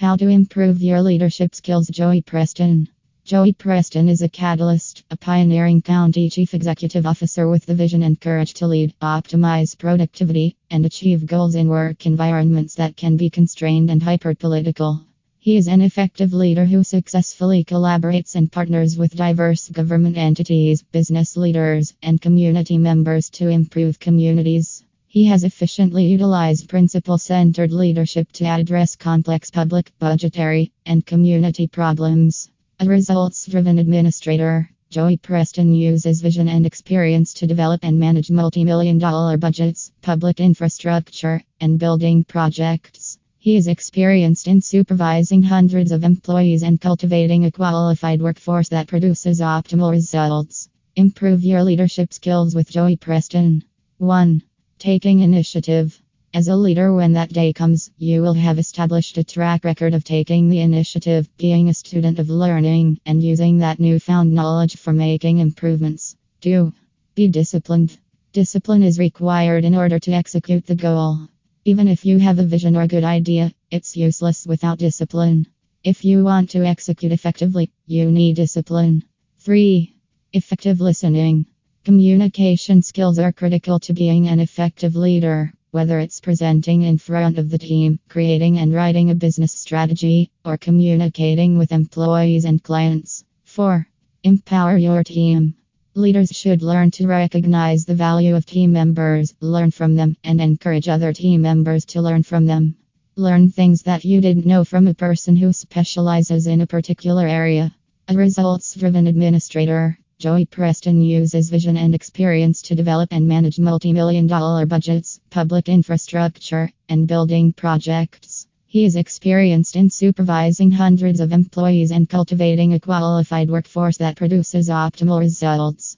How to improve your leadership skills. Joey Preston. Joey Preston is a catalyst, a pioneering county chief executive officer with the vision and courage to lead, optimize productivity, and achieve goals in work environments that can be constrained and hyper political. He is an effective leader who successfully collaborates and partners with diverse government entities, business leaders, and community members to improve communities. He has efficiently utilized principle centered leadership to address complex public, budgetary, and community problems. A results driven administrator, Joey Preston uses vision and experience to develop and manage multi million dollar budgets, public infrastructure, and building projects. He is experienced in supervising hundreds of employees and cultivating a qualified workforce that produces optimal results. Improve your leadership skills with Joey Preston. 1. Taking initiative. As a leader, when that day comes, you will have established a track record of taking the initiative, being a student of learning, and using that newfound knowledge for making improvements. 2. Be disciplined. Discipline is required in order to execute the goal. Even if you have a vision or a good idea, it's useless without discipline. If you want to execute effectively, you need discipline. 3. Effective listening. Communication skills are critical to being an effective leader, whether it's presenting in front of the team, creating and writing a business strategy, or communicating with employees and clients. 4. Empower your team. Leaders should learn to recognize the value of team members, learn from them, and encourage other team members to learn from them. Learn things that you didn't know from a person who specializes in a particular area. A results driven administrator. Joey Preston uses vision and experience to develop and manage multi million dollar budgets, public infrastructure, and building projects. He is experienced in supervising hundreds of employees and cultivating a qualified workforce that produces optimal results.